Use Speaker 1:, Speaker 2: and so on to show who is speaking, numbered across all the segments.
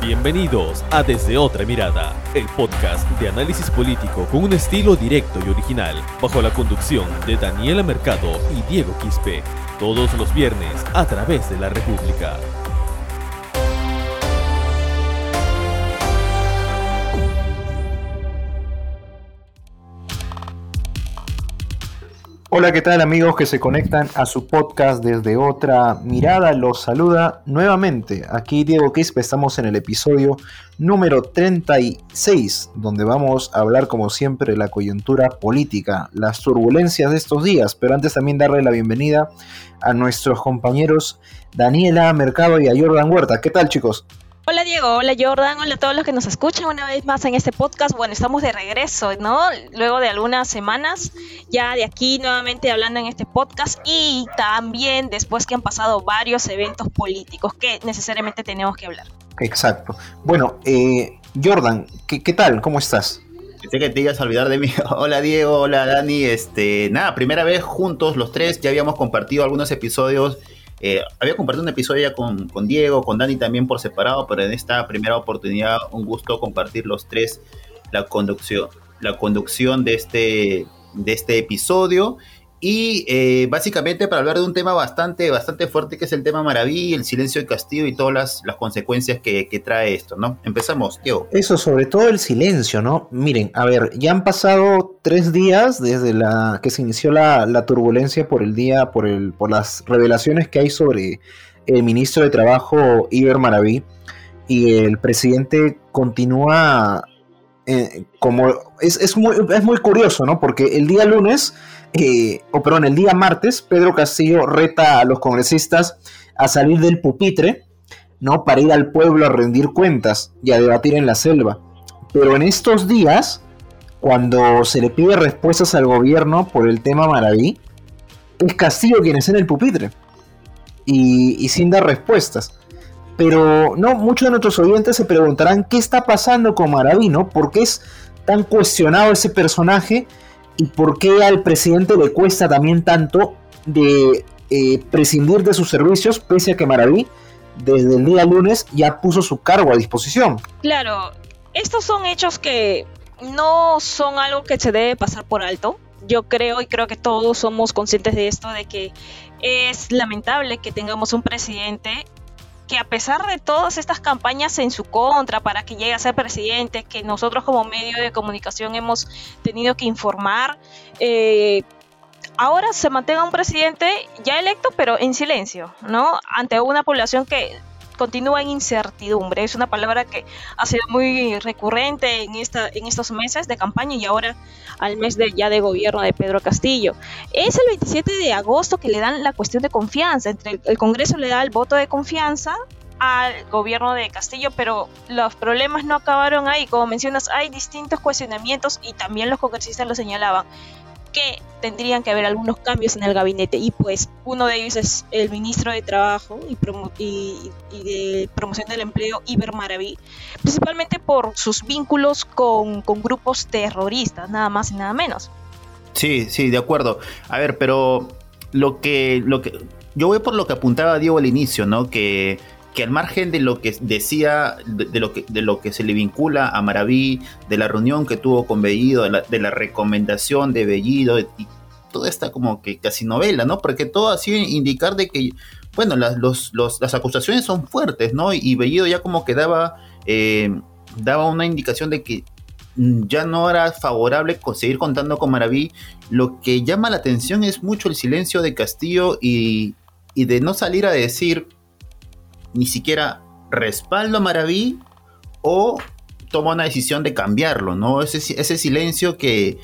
Speaker 1: Bienvenidos a Desde Otra Mirada, el podcast de análisis político con un estilo directo y original, bajo la conducción de Daniela Mercado y Diego Quispe, todos los viernes a través de la República.
Speaker 2: Hola, ¿qué tal amigos que se conectan a su podcast desde otra mirada? Los saluda nuevamente. Aquí Diego Quispe, estamos en el episodio número 36, donde vamos a hablar como siempre de la coyuntura política, las turbulencias de estos días, pero antes también darle la bienvenida a nuestros compañeros Daniela Mercado y a Jordan Huerta. ¿Qué tal chicos?
Speaker 3: Hola Diego, hola Jordan, hola a todos los que nos escuchan una vez más en este podcast. Bueno, estamos de regreso, ¿no? Luego de algunas semanas, ya de aquí nuevamente hablando en este podcast y también después que han pasado varios eventos políticos que necesariamente tenemos que hablar.
Speaker 2: Exacto. Bueno, eh, Jordan, ¿qué, ¿qué, tal? ¿Cómo estás?
Speaker 4: Pensé que te ibas a olvidar de mí. Hola Diego, hola Dani. Este, nada, primera vez juntos los tres, ya habíamos compartido algunos episodios eh, había compartido un episodio ya con, con, Diego, con Dani también por separado, pero en esta primera oportunidad un gusto compartir los tres la conducción, la conducción de este, de este episodio. Y eh, básicamente para hablar de un tema bastante, bastante fuerte que es el tema Maraví, el silencio de Castillo y todas las, las consecuencias que, que, trae esto, ¿no? Empezamos, Diego.
Speaker 2: Eso, sobre todo el silencio, ¿no? Miren, a ver, ya han pasado tres días desde la que se inició la, la turbulencia por el día, por, el, por las revelaciones que hay sobre el ministro de Trabajo, Iber Maraví, y el presidente continúa eh, como... Es, es, muy, es muy curioso, ¿no? Porque el día lunes eh, o el día martes, Pedro Castillo reta a los congresistas a salir del pupitre, ¿no? Para ir al pueblo a rendir cuentas y a debatir en la selva. Pero en estos días, cuando se le pide respuestas al gobierno por el tema Maraví, es Castillo quien está en el pupitre. Y, y sin dar respuestas. Pero no, muchos de nuestros oyentes se preguntarán qué está pasando con Maraví, ¿no? ¿Por qué es tan cuestionado ese personaje? Y por qué al presidente le cuesta también tanto de eh, prescindir de sus servicios, pese a que Maraví desde el día lunes ya puso su cargo a disposición.
Speaker 3: Claro, estos son hechos que no son algo que se debe pasar por alto. Yo creo y creo que todos somos conscientes de esto, de que es lamentable que tengamos un presidente que a pesar de todas estas campañas en su contra para que llegue a ser presidente, que nosotros como medio de comunicación hemos tenido que informar, eh, ahora se mantenga un presidente ya electo, pero en silencio, ¿no? Ante una población que continúa en incertidumbre. Es una palabra que ha sido muy recurrente en, esta, en estos meses de campaña y ahora al mes de, ya de gobierno de Pedro Castillo. Es el 27 de agosto que le dan la cuestión de confianza. Entre el, el Congreso le da el voto de confianza al gobierno de Castillo, pero los problemas no acabaron ahí. Como mencionas, hay distintos cuestionamientos y también los congresistas lo señalaban tendrían que haber algunos cambios en el gabinete y pues uno de ellos es el ministro de Trabajo y de Promoción del Empleo, Iber Maraví, principalmente por sus vínculos con, con, grupos terroristas, nada más y nada menos.
Speaker 4: Sí, sí, de acuerdo. A ver, pero lo que, lo que yo voy por lo que apuntaba Diego al inicio, ¿no? Que que al margen de lo que decía, de, lo, que, de lo que se le vincula a Maraví, de la reunión que tuvo con Bellido, de la, recomendación de Bellido, y toda esta como que casi novela, ¿no? Porque todo así indicar de que, bueno, las, las acusaciones son fuertes, ¿no? Y Bellido ya como que daba, eh, una indicación de que ya no era favorable seguir contando con Maraví. Lo que llama la atención es mucho el silencio de Castillo y, y de no salir a decir ni siquiera respaldo a Maraví o toma una decisión de cambiarlo, ¿no? Ese, ese silencio que,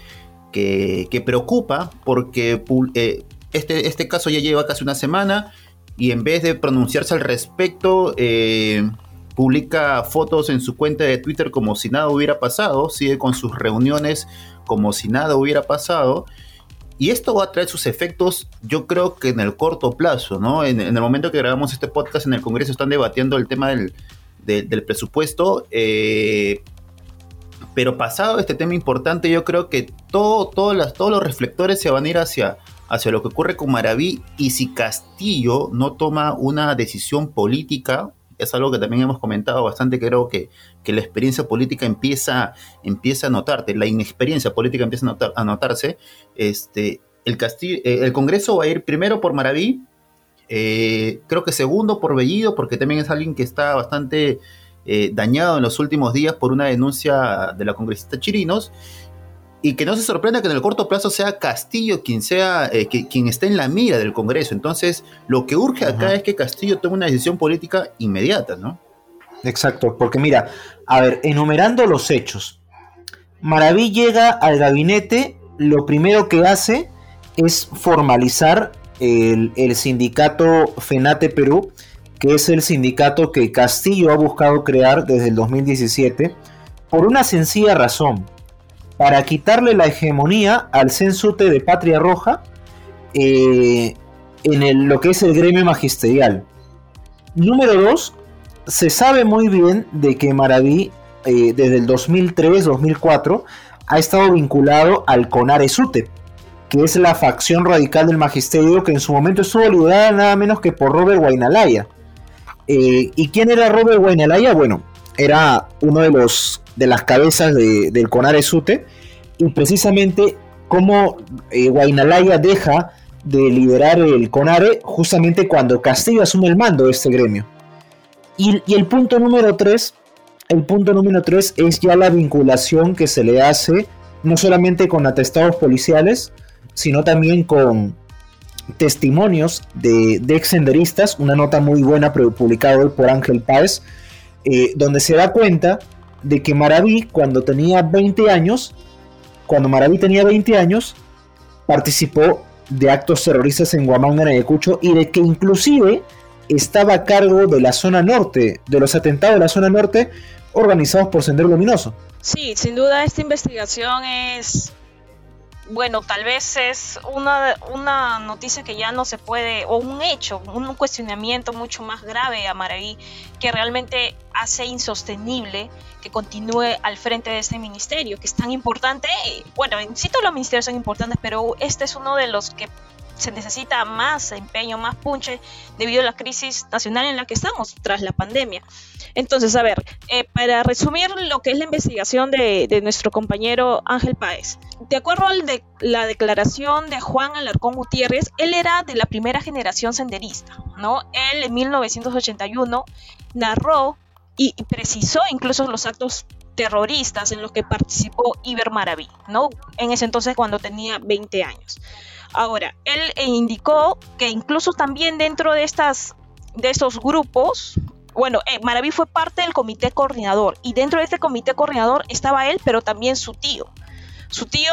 Speaker 4: que, preocupa porque eh, este, este caso ya lleva casi una semana y en vez de pronunciarse al respecto, eh, publica fotos en su cuenta de Twitter como si nada hubiera pasado, sigue con sus reuniones como si nada hubiera pasado y esto va a traer sus efectos, yo creo que en el corto plazo, ¿no? En, el momento que grabamos este podcast en el Congreso están debatiendo el tema del, de, del presupuesto, eh, pero pasado este tema importante, yo creo que todo, todo las, todos los reflectores se van a ir hacia, hacia lo que ocurre con Maraví y si Castillo no toma una decisión política Es algo que también hemos comentado bastante, creo que, que la experiencia política empieza, empieza a notarte, la inexperiencia política empieza a, notarse. Este, el, eh, el Congreso va a ir primero por Maraví, eh, creo que segundo por Bellido, porque también es alguien que está bastante eh, dañado en los últimos días por una denuncia de la congresista Chirinos. Y que no se sorprenda que en el corto plazo sea Castillo quien sea eh, quien esté en la mira del Congreso. Entonces, lo que urge acá es que Castillo tome una decisión política inmediata, ¿no?
Speaker 2: Exacto, porque mira, a ver, enumerando los hechos, Maraví llega al gabinete, lo primero que hace es formalizar el, el sindicato FENATE Perú, que es el sindicato que Castillo ha buscado crear desde el 2017, por una sencilla razón, para quitarle la hegemonía al censute de Patria Roja eh, en lo que es el gremio magisterial. Número 2, se sabe muy bien de que Maraví eh, desde el 2003-2004 ha estado vinculado al CONARE SUTE, que es la facción radical del magisterio que en su momento estuvo liderada nada menos que por Robert Guainalaya. Eh, ¿Y quién era Robert Guainalaya? Bueno, era uno de los de las cabezas del Conare Sute y precisamente cómo eh, Guainalaya deja de liderar el Conare justamente cuando Castillo asume el mando de este gremio. Y, el punto número 3, el punto número 3 es ya la vinculación que se le hace no solamente con atestados policiales, sino también con testimonios de, de ex senderistas, una nota muy buena publicada hoy por Ángel Páez, eh, donde se da cuenta de que Maraví, cuando tenía 20 años, cuando Maraví tenía 20 años, participó de actos terroristas en en Ayacucho, y de que inclusive estaba a cargo de la zona norte, de los atentados de la zona norte organizados por Sendero Luminoso.
Speaker 3: Sí, sin duda esta investigación es bueno, tal vez es una, una noticia que ya no se puede, o un hecho, un cuestionamiento mucho más grave a Maraví, que realmente hace insostenible que continúe al frente de este ministerio, que es tan importante. Bueno, en sí todos los ministerios son importantes, pero este es uno de los que se necesita más empeño, más punche debido a la crisis nacional en la que estamos tras la pandemia. Entonces, a ver, eh, para resumir lo que es la investigación de, nuestro compañero Ángel Páez, de acuerdo a la declaración de Juan Alarcón Gutiérrez, él era de la primera generación senderista, ¿no? Él en 1981 narró y precisó incluso los actos terroristas en los que participó Iber Maraví, ¿no? En ese entonces cuando tenía 20 años. Ahora, él indicó que incluso también dentro de estas de estos grupos, bueno, eh, Maraví fue parte del comité coordinador y dentro de este comité coordinador estaba él, pero también su tío, su tío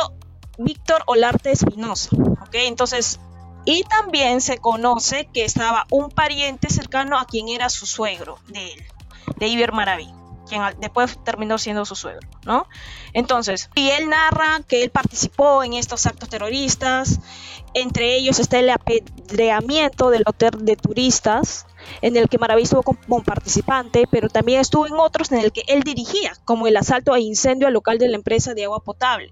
Speaker 3: Víctor Olarte Espinosa, ¿ok? Entonces, y también se conoce que estaba un pariente cercano a quien era su suegro de de Iber Maraví quien después terminó siendo su suegro, ¿no? Entonces, y él narra que él participó en estos actos terroristas, entre ellos está el apedreamiento del hotel de turistas, en el que Maraví estuvo como participante, pero también estuvo en otros en el que él dirigía, como el asalto a incendio al local de la empresa de agua potable.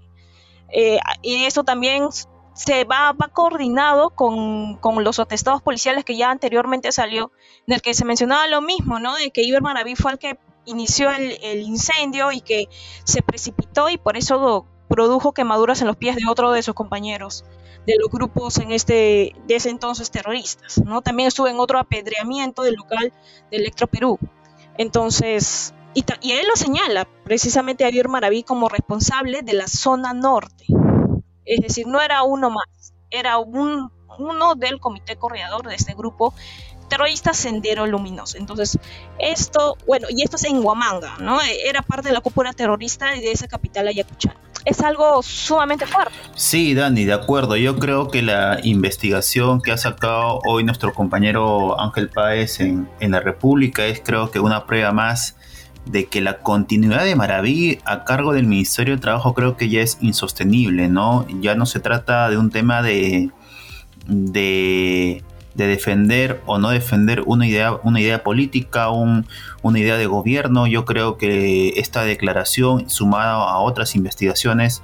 Speaker 3: Eh, y eso también se va, va coordinado con, con, los atestados policiales que ya anteriormente salió, en el que se mencionaba lo mismo, ¿no? De que Iber Maraví fue el que inició el, incendio y que se precipitó y por eso produjo quemaduras en los pies de otro de sus compañeros de los grupos en este de ese entonces terroristas, ¿no? También estuvo en otro apedreamiento del local de Electro Perú. Entonces, y, y él lo señala precisamente a Javier Maraví como responsable de la zona norte. Es decir, no era uno más, era un, uno del comité corredor de este grupo terrorista Sendero Luminoso. Entonces, esto, bueno, y esto es en Huamanga, ¿no? Era parte de la cúpula terrorista de esa capital ayacuchana. Es algo sumamente fuerte.
Speaker 4: Sí, Dani, de acuerdo. Yo creo que la investigación que ha sacado hoy nuestro compañero Ángel Páez en, en la República es creo que una prueba más de que la continuidad de Maraví a cargo del Ministerio de Trabajo creo que ya es insostenible, ¿no? Ya no se trata de un tema de, de de defender o no defender una idea, una idea política, una idea de gobierno. Yo creo que esta declaración, sumada a otras investigaciones,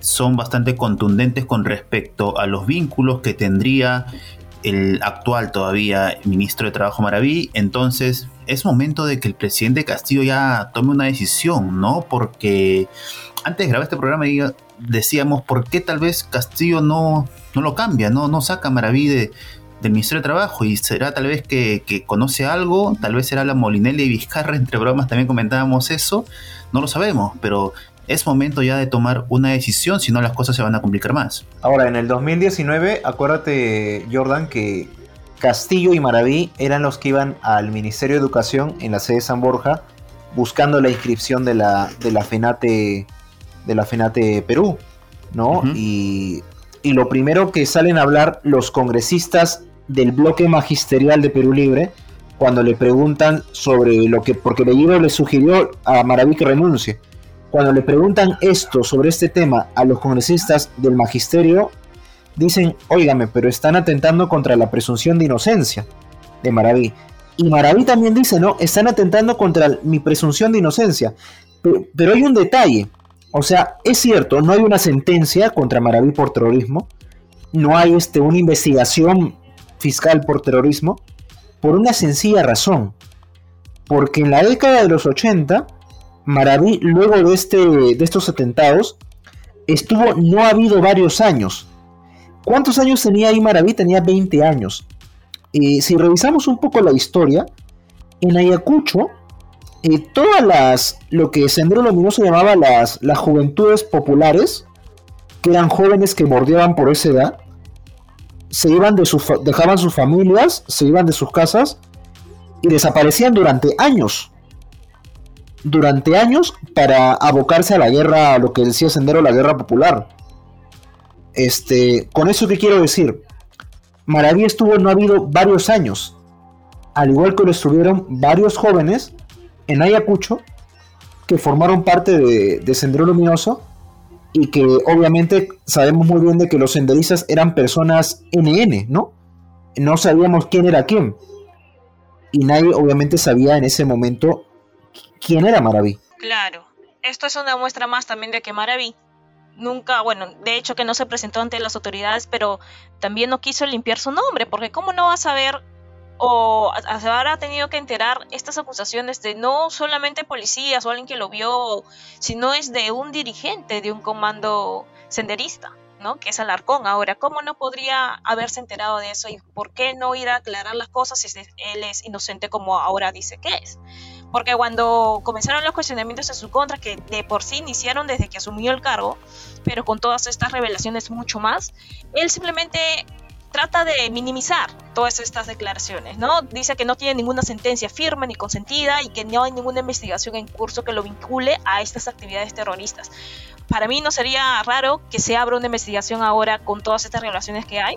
Speaker 4: son bastante contundentes con respecto a los vínculos que tendría el actual todavía ministro de Trabajo Maraví, entonces es momento de que el presidente Castillo ya tome una decisión, ¿no? Porque antes de grabar este programa decíamos por qué tal vez Castillo no, no lo cambia, no, no saca Maraví de, del Ministerio de Trabajo y será tal vez que, que, conoce algo, tal vez será la Molinelli y Vizcarra, entre bromas también comentábamos eso, no lo sabemos, pero es momento ya de tomar una decisión, si no las cosas se van a complicar más.
Speaker 2: Ahora, en el 2019, acuérdate, Jordan, que Castillo y Maraví eran los que iban al Ministerio de Educación en la sede de San Borja buscando la inscripción de la, de la FENATE de la FENATE Perú, ¿no? y, y lo primero que salen a hablar los congresistas del bloque magisterial de Perú Libre cuando le preguntan sobre lo que, porque Bellido le sugirió a Maraví que renuncie cuando le preguntan esto sobre este tema a los congresistas del magisterio, dicen, óigame, pero están atentando contra la presunción de inocencia de Maraví. Y Maraví también dice, no, están atentando contra mi presunción de inocencia. Pero, hay un detalle. O sea, es cierto, no hay una sentencia contra Maraví por terrorismo. No hay este, una investigación fiscal por terrorismo. Por una sencilla razón. Porque en la década de los 80 Maraví, luego de, este, de estos atentados, estuvo no ha habido varios años. ¿Cuántos años tenía ahí Maraví? Tenía 20 años. y si revisamos un poco la historia, en Ayacucho, eh, todas las, lo que Sendero Luminoso llamaba las, las juventudes populares, que eran jóvenes que bordeaban por esa edad, se iban de sus, dejaban sus familias, se iban de sus casas y desaparecían durante años. Durante años para abocarse a la guerra, a lo que decía Sendero, la guerra popular. Este, con eso que quiero decir, Maraví estuvo no ha habido varios años, al igual que lo estuvieron varios jóvenes en Ayacucho que formaron parte de, Sendero Luminoso y que obviamente sabemos muy bien de que los senderistas eran personas NN, ¿no? No sabíamos quién era quién. Y nadie obviamente sabía en ese momento quién era Maraví.
Speaker 3: Claro, esto es una muestra más también de que Maraví nunca, bueno, de hecho que no se presentó ante las autoridades, pero también no quiso limpiar su nombre, porque ¿cómo no va a saber o se habrá tenido que enterar estas acusaciones de no solamente policías o alguien que lo vio, sino es de un dirigente de un comando senderista? ¿no? que es Alarcón. Ahora, ¿cómo no podría haberse enterado de eso y por qué no ir a aclarar las cosas si él es inocente como ahora dice que es? Porque cuando comenzaron los cuestionamientos en su contra, que de por sí iniciaron desde que asumió el cargo, pero con todas estas revelaciones mucho más, él simplemente trata de minimizar todas estas declaraciones, ¿no? Dice que no tiene ninguna sentencia firme ni consentida y que no hay ninguna investigación en curso que lo vincule a estas actividades terroristas. Para mí no sería raro que se abra una investigación ahora con todas estas revelaciones que hay,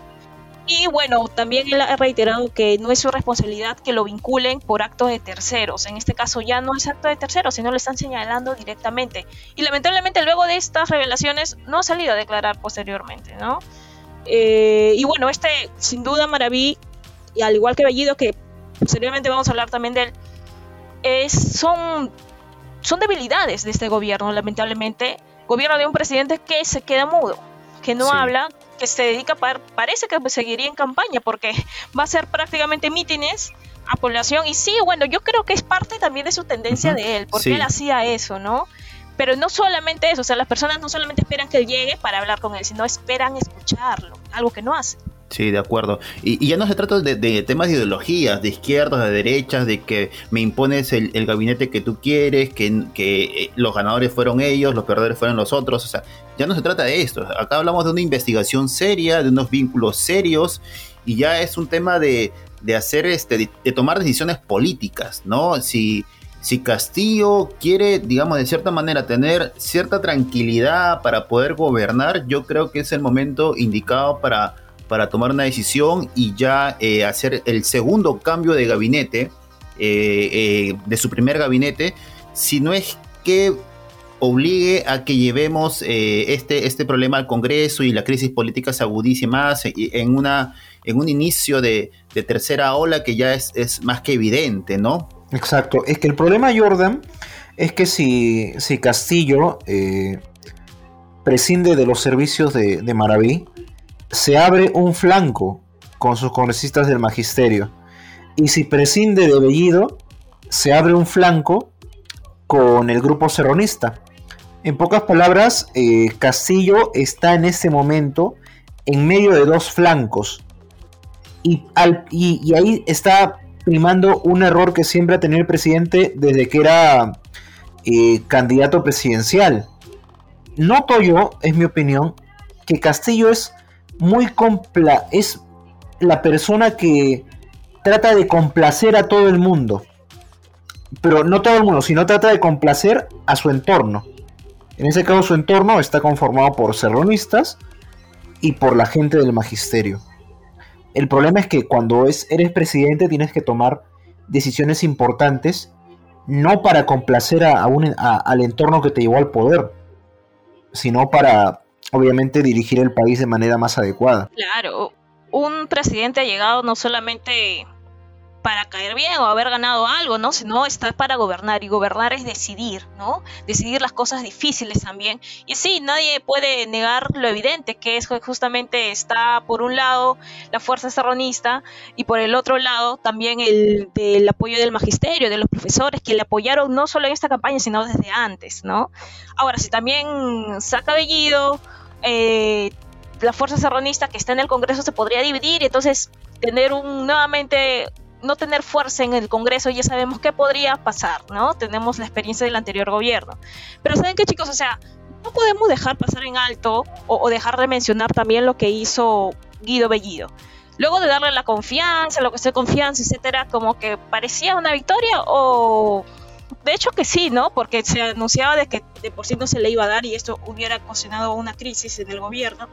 Speaker 3: y bueno, también él ha reiterado que no es su responsabilidad que lo vinculen por actos de terceros. En este caso ya no es acto de terceros, sino lo están señalando directamente. Y lamentablemente luego de estas revelaciones no ha salido a declarar posteriormente, ¿no? Eh, y bueno, este sin duda Maraví, y al igual que Bellido, que posteriormente vamos a hablar también de él, es, son, son debilidades de este gobierno, lamentablemente. Gobierno de un presidente que se queda mudo, que no habla, que se dedica, parece que seguiría en campaña porque va a ser prácticamente mítines a población y sí, bueno, yo creo que es parte también de su tendencia de él, porque él hacía eso, ¿no? Pero no solamente eso, o sea, las personas no solamente esperan que él llegue para hablar con él, sino esperan escucharlo, algo que no hace.
Speaker 4: Sí, de acuerdo. Y, ya no se trata de, temas de ideologías, de izquierdas, de derechas, de que me impones el, gabinete que tú quieres, que, eh, los ganadores fueron ellos, los perdedores fueron los otros. O sea, ya no se trata de esto. Acá hablamos de una investigación seria, de unos vínculos serios, y ya es un tema de, hacer, este, de, tomar decisiones políticas, ¿no? Si, si Castillo quiere, digamos, de cierta manera tener cierta tranquilidad para poder gobernar, yo creo que es el momento indicado para para tomar una decisión y ya eh, hacer el segundo cambio de gabinete, eh, eh, de su primer gabinete, si no es que obligue a que llevemos este, este problema al Congreso y la crisis política se agudice más en, una, en un inicio de, tercera ola que ya es, es, más que evidente, ¿no?
Speaker 2: Exacto, es que el problema, Jordan, es que si, si Castillo prescinde de los servicios de, Maraví, se abre un flanco con sus congresistas del magisterio. Y si prescinde de Bellido, se abre un flanco con el grupo serronista. En pocas palabras, eh, Castillo está en este momento en medio de dos flancos. Y, y, ahí está primando un error que siempre ha tenido el presidente desde que era eh, candidato presidencial. Noto yo, es mi opinión, que Castillo es muy compla es la persona que trata de complacer a todo el mundo. Pero no todo el mundo, sino trata de complacer a su entorno. En ese caso su entorno está conformado por serronistas y por la gente del magisterio. El problema es que cuando es, eres presidente tienes que tomar decisiones importantes, no para complacer a, al entorno que te llevó al poder, sino para, obviamente, dirigir el país de manera más adecuada.
Speaker 3: Claro, un presidente ha llegado no solamente para caer bien o haber ganado algo, ¿no? Sino está para gobernar y gobernar es decidir, ¿no? Decidir las cosas difíciles también. Y sí, nadie puede negar lo evidente, que es justamente está por un lado la fuerza serronista y por el otro lado también el apoyo del magisterio, de los profesores que le apoyaron no solo en esta campaña, sino desde antes, ¿no? Ahora, si también saca Bellido, eh, la fuerza serronista que está en el Congreso se podría dividir y entonces tener un nuevamente no tener fuerza en el Congreso, ya sabemos qué podría pasar, ¿no? Tenemos la experiencia del anterior gobierno. Pero ¿saben qué, chicos? O sea, no podemos dejar pasar en alto o, dejar de mencionar también lo que hizo Guido Bellido. Luego de darle la confianza, lo que sea confianza, etcétera, como que parecía una victoria o de hecho que sí, ¿no? Porque se anunciaba de que de por sí no se le iba a dar y esto hubiera ocasionado una crisis en el gobierno.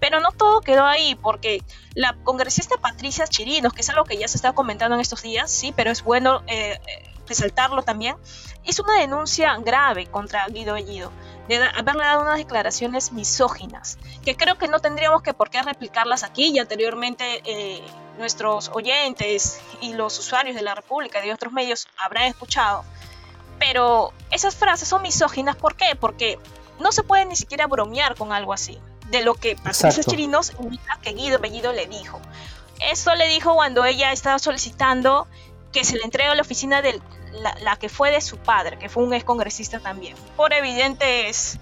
Speaker 3: Pero no todo quedó ahí, porque la congresista Patricia Chirinos, que es algo que ya se está comentando en estos días, sí, pero es bueno eh, eh, resaltarlo también, hizo una denuncia grave contra Guido Bellido, de haberle dado unas declaraciones misóginas, que creo que no tendríamos que por qué replicarlas aquí y anteriormente eh, nuestros oyentes y los usuarios de la República y de otros medios habrán escuchado. Pero esas frases son misóginas, ¿por qué? Porque no se puede ni siquiera bromear con algo así de lo que Patricia Chirinos indica que Guido Bellido le dijo. Eso le dijo cuando ella estaba solicitando que se le entregue a la oficina de la, que fue de su padre, que fue un ex congresista también, por evidentes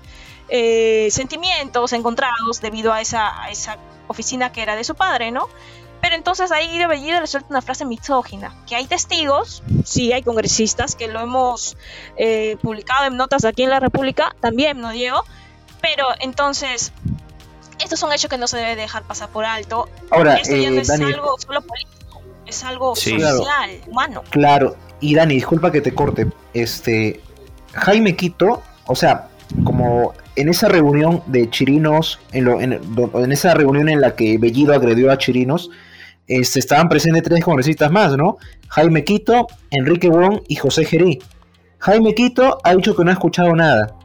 Speaker 3: eh, sentimientos encontrados debido a esa, a esa oficina que era de su padre, ¿no? Pero entonces ahí Guido Bellido le suelta una frase misógina, que hay testigos, sí hay congresistas, que lo hemos eh, publicado en notas aquí en la República, también, ¿no, Diego? Pero entonces, estos son hechos que no se debe dejar pasar por alto.
Speaker 2: Ahora,
Speaker 3: Esto ya no eh, es algo solo político, es algo social, humano.
Speaker 2: Claro, y Dani, disculpa que te corte. Este, Jaime Quito, o sea, como en esa reunión de Chirinos, en, esa reunión en la que Bellido agredió a Chirinos, este, estaban presentes tres congresistas más, ¿no? Jaime Quito, Enrique Wong y José Gerí. Jaime Quito ha dicho que no ha escuchado nada.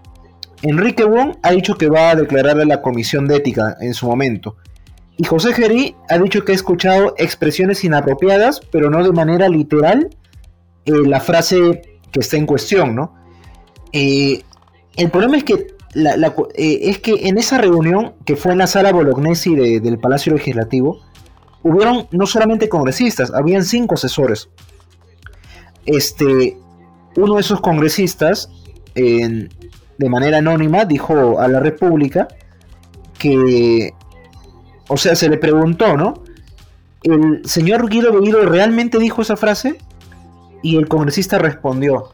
Speaker 2: Enrique Wong ha dicho que va a declarar a la comisión de ética en su momento. Y José Gerí ha dicho que ha escuchado expresiones inapropiadas, pero no de manera literal, eh, la frase que está en cuestión, ¿no? Eh, el problema es que, eh, es que en esa reunión, que fue en la sala Bolognesi del Palacio Legislativo, hubieron no solamente congresistas, habían cinco asesores. Este, uno de esos congresistas, de manera anónima dijo a la República que, o sea, se le preguntó, ¿no? ¿El señor Guido Bellido realmente dijo esa frase? Y el congresista respondió,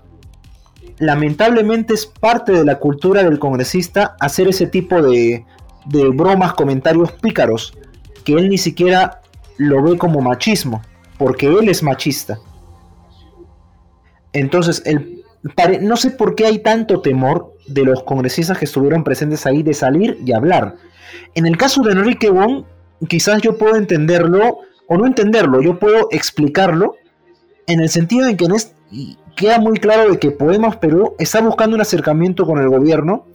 Speaker 2: lamentablemente es parte de la cultura del congresista hacer ese tipo de, de bromas, comentarios pícaros, que él ni siquiera lo ve como machismo, porque él es machista. Entonces, el, no sé por qué hay tanto temor de los congresistas que estuvieron presentes ahí de salir y hablar. En el caso de Enrique Wong, quizás yo puedo entenderlo o no entenderlo, yo puedo explicarlo en el sentido en que queda muy claro de que Podemos Perú está buscando un acercamiento con el gobierno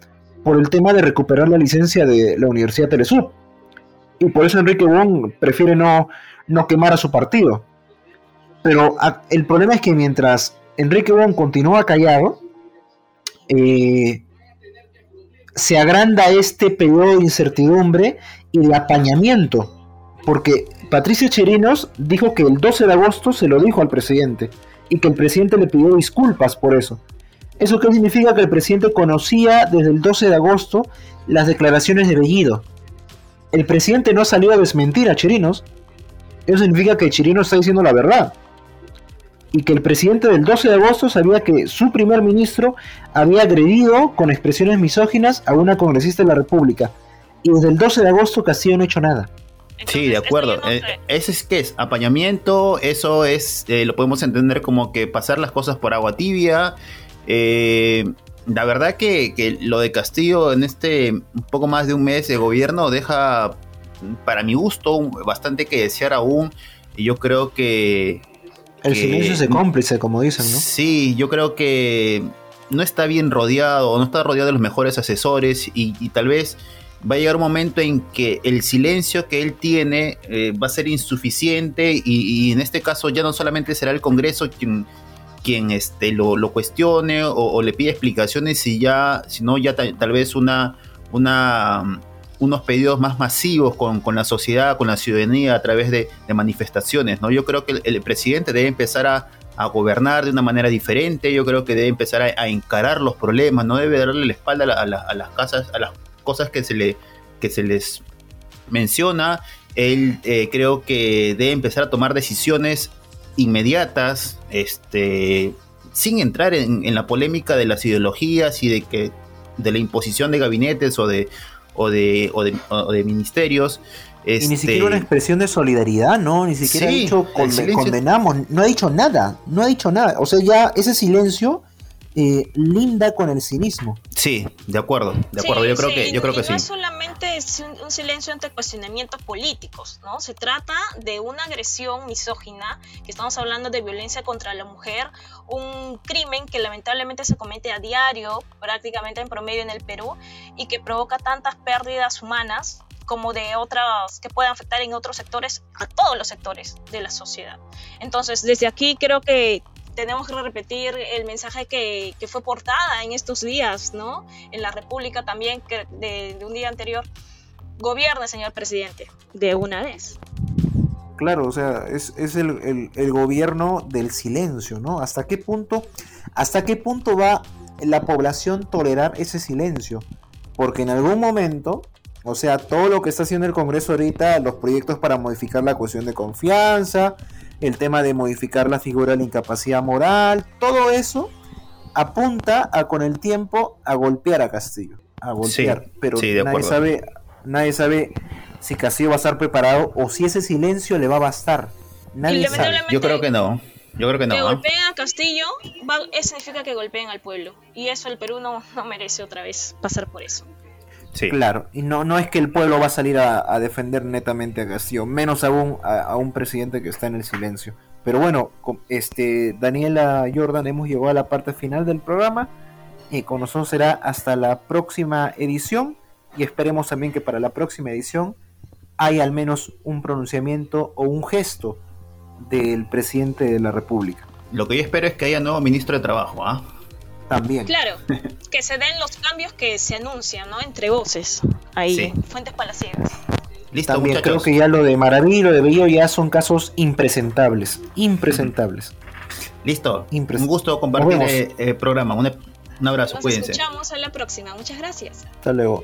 Speaker 2: por el tema de recuperar la licencia de la Universidad Telesur. Y por eso Enrique Wong prefiere no, no quemar a su partido. Pero el problema es que mientras Enrique Wong continúa callado, eh, se agranda este periodo de incertidumbre y de apañamiento, porque Patricia Chirinos dijo que el 12 de agosto se lo dijo al presidente y que el presidente le pidió disculpas por eso. ¿Eso qué significa? Que el presidente conocía desde el 12 de agosto las declaraciones de Bellido. El presidente no salió a desmentir a Chirinos. Eso significa que Chirinos está diciendo la verdad. Y que el presidente del 12 de agosto sabía que su primer ministro había agredido con expresiones misóginas a una congresista de la República. Y desde el 12 de agosto Castillo no ha hecho nada.
Speaker 4: sí, de acuerdo. Eh, ¿Ese es qué es? Apañamiento, eso es, eh, lo podemos entender como que pasar las cosas por agua tibia. Eh, la verdad que, lo de Castillo en este un poco más de un mes de gobierno deja, para mi gusto, bastante que desear aún. Y yo creo que...
Speaker 2: El silencio es cómplice, como dicen, ¿no?
Speaker 4: Sí, yo creo que no está bien rodeado, no está rodeado de los mejores asesores y, tal vez va a llegar un momento en que el silencio que él tiene eh, va a ser insuficiente y, en este caso ya no solamente será el Congreso quien quien este, lo, lo cuestione o, le pide explicaciones y ya, si no, ya tal, vez una, una, unos pedidos más masivos con, con, la sociedad, con la ciudadanía a través de, manifestaciones. ¿no? Yo creo que el, presidente debe empezar a, a, gobernar de una manera diferente, yo creo que debe empezar a, encarar los problemas, no debe darle la espalda a, las casas, a las cosas que se, le, que se les menciona. Él eh, creo que debe empezar a tomar decisiones inmediatas, este, sin entrar en, la polémica de las ideologías y de que de la imposición de gabinetes o de o de, o de, ministerios.
Speaker 2: y ni siquiera este, una expresión de solidaridad, ¿no? Ni siquiera ha dicho condenamos, no ha dicho nada, no ha dicho nada. O sea, ya ese silencio eh, linda con el cinismo.
Speaker 4: Sí, de acuerdo, de acuerdo. yo creo que, yo creo que
Speaker 3: no
Speaker 4: sí.
Speaker 3: es solamente un silencio ante cuestionamientos políticos, ¿no? Se trata de una agresión misógina, que estamos hablando de violencia contra la mujer, un crimen que lamentablemente se comete a diario, prácticamente en promedio en el Perú, y que provoca tantas pérdidas humanas como de otras que puedan afectar en otros sectores, a todos los sectores de la sociedad. Entonces, desde aquí creo que tenemos que repetir el mensaje que, fue portada en estos días, ¿no? En la República también, que de, un día anterior. Gobierne, señor presidente, de una vez.
Speaker 2: Claro, o sea, es, el, el, gobierno del silencio, ¿no? ¿Hasta qué punto, hasta qué punto va la población tolerar ese silencio? Porque en algún momento, o sea, todo lo que está haciendo el Congreso ahorita, los proyectos para modificar la cuestión de confianza, el tema de modificar la figura de la incapacidad moral, todo eso apunta a con el tiempo a golpear a Castillo, a golpear, pero nadie sabe, nadie sabe si Castillo va a estar preparado o si ese silencio le va a bastar. Nadie sabe.
Speaker 4: Yo creo que no. Yo creo que no.
Speaker 3: Que golpeen a Castillo eso significa que golpeen al pueblo. Y eso el Perú no merece otra vez pasar por eso.
Speaker 2: Claro, y no, no es que el pueblo va a salir a, defender netamente a Castillo, menos aún a, un presidente que está en el silencio. Pero bueno, este Daniela Jordan, hemos llegado a la parte final del programa y con nosotros será hasta la próxima edición y esperemos también que para la próxima edición haya al menos un pronunciamiento o un gesto del presidente de la República.
Speaker 4: Lo que yo espero es que haya nuevo ministro de Trabajo, ¿ah?
Speaker 2: También.
Speaker 3: Claro, que se den los cambios que se anuncian, ¿no? Entre voces, ahí, fuentes palaciegas.
Speaker 2: Listo, También creo que ya lo de Maraví y lo de Bello ya son casos impresentables. Impresentables.
Speaker 4: Listo. un gusto compartir el, eh, programa. Un, un abrazo,
Speaker 3: Nos
Speaker 4: cuídense.
Speaker 3: Nos escuchamos en la próxima. Muchas gracias.
Speaker 2: Hasta luego.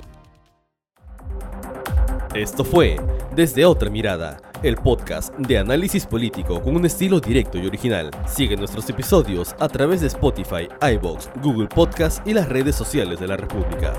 Speaker 1: Esto fue Desde Otra Mirada, el podcast de análisis político con un estilo directo y original. Sigue nuestros episodios a través de Spotify, iBox, Google Podcast y las redes sociales de la República.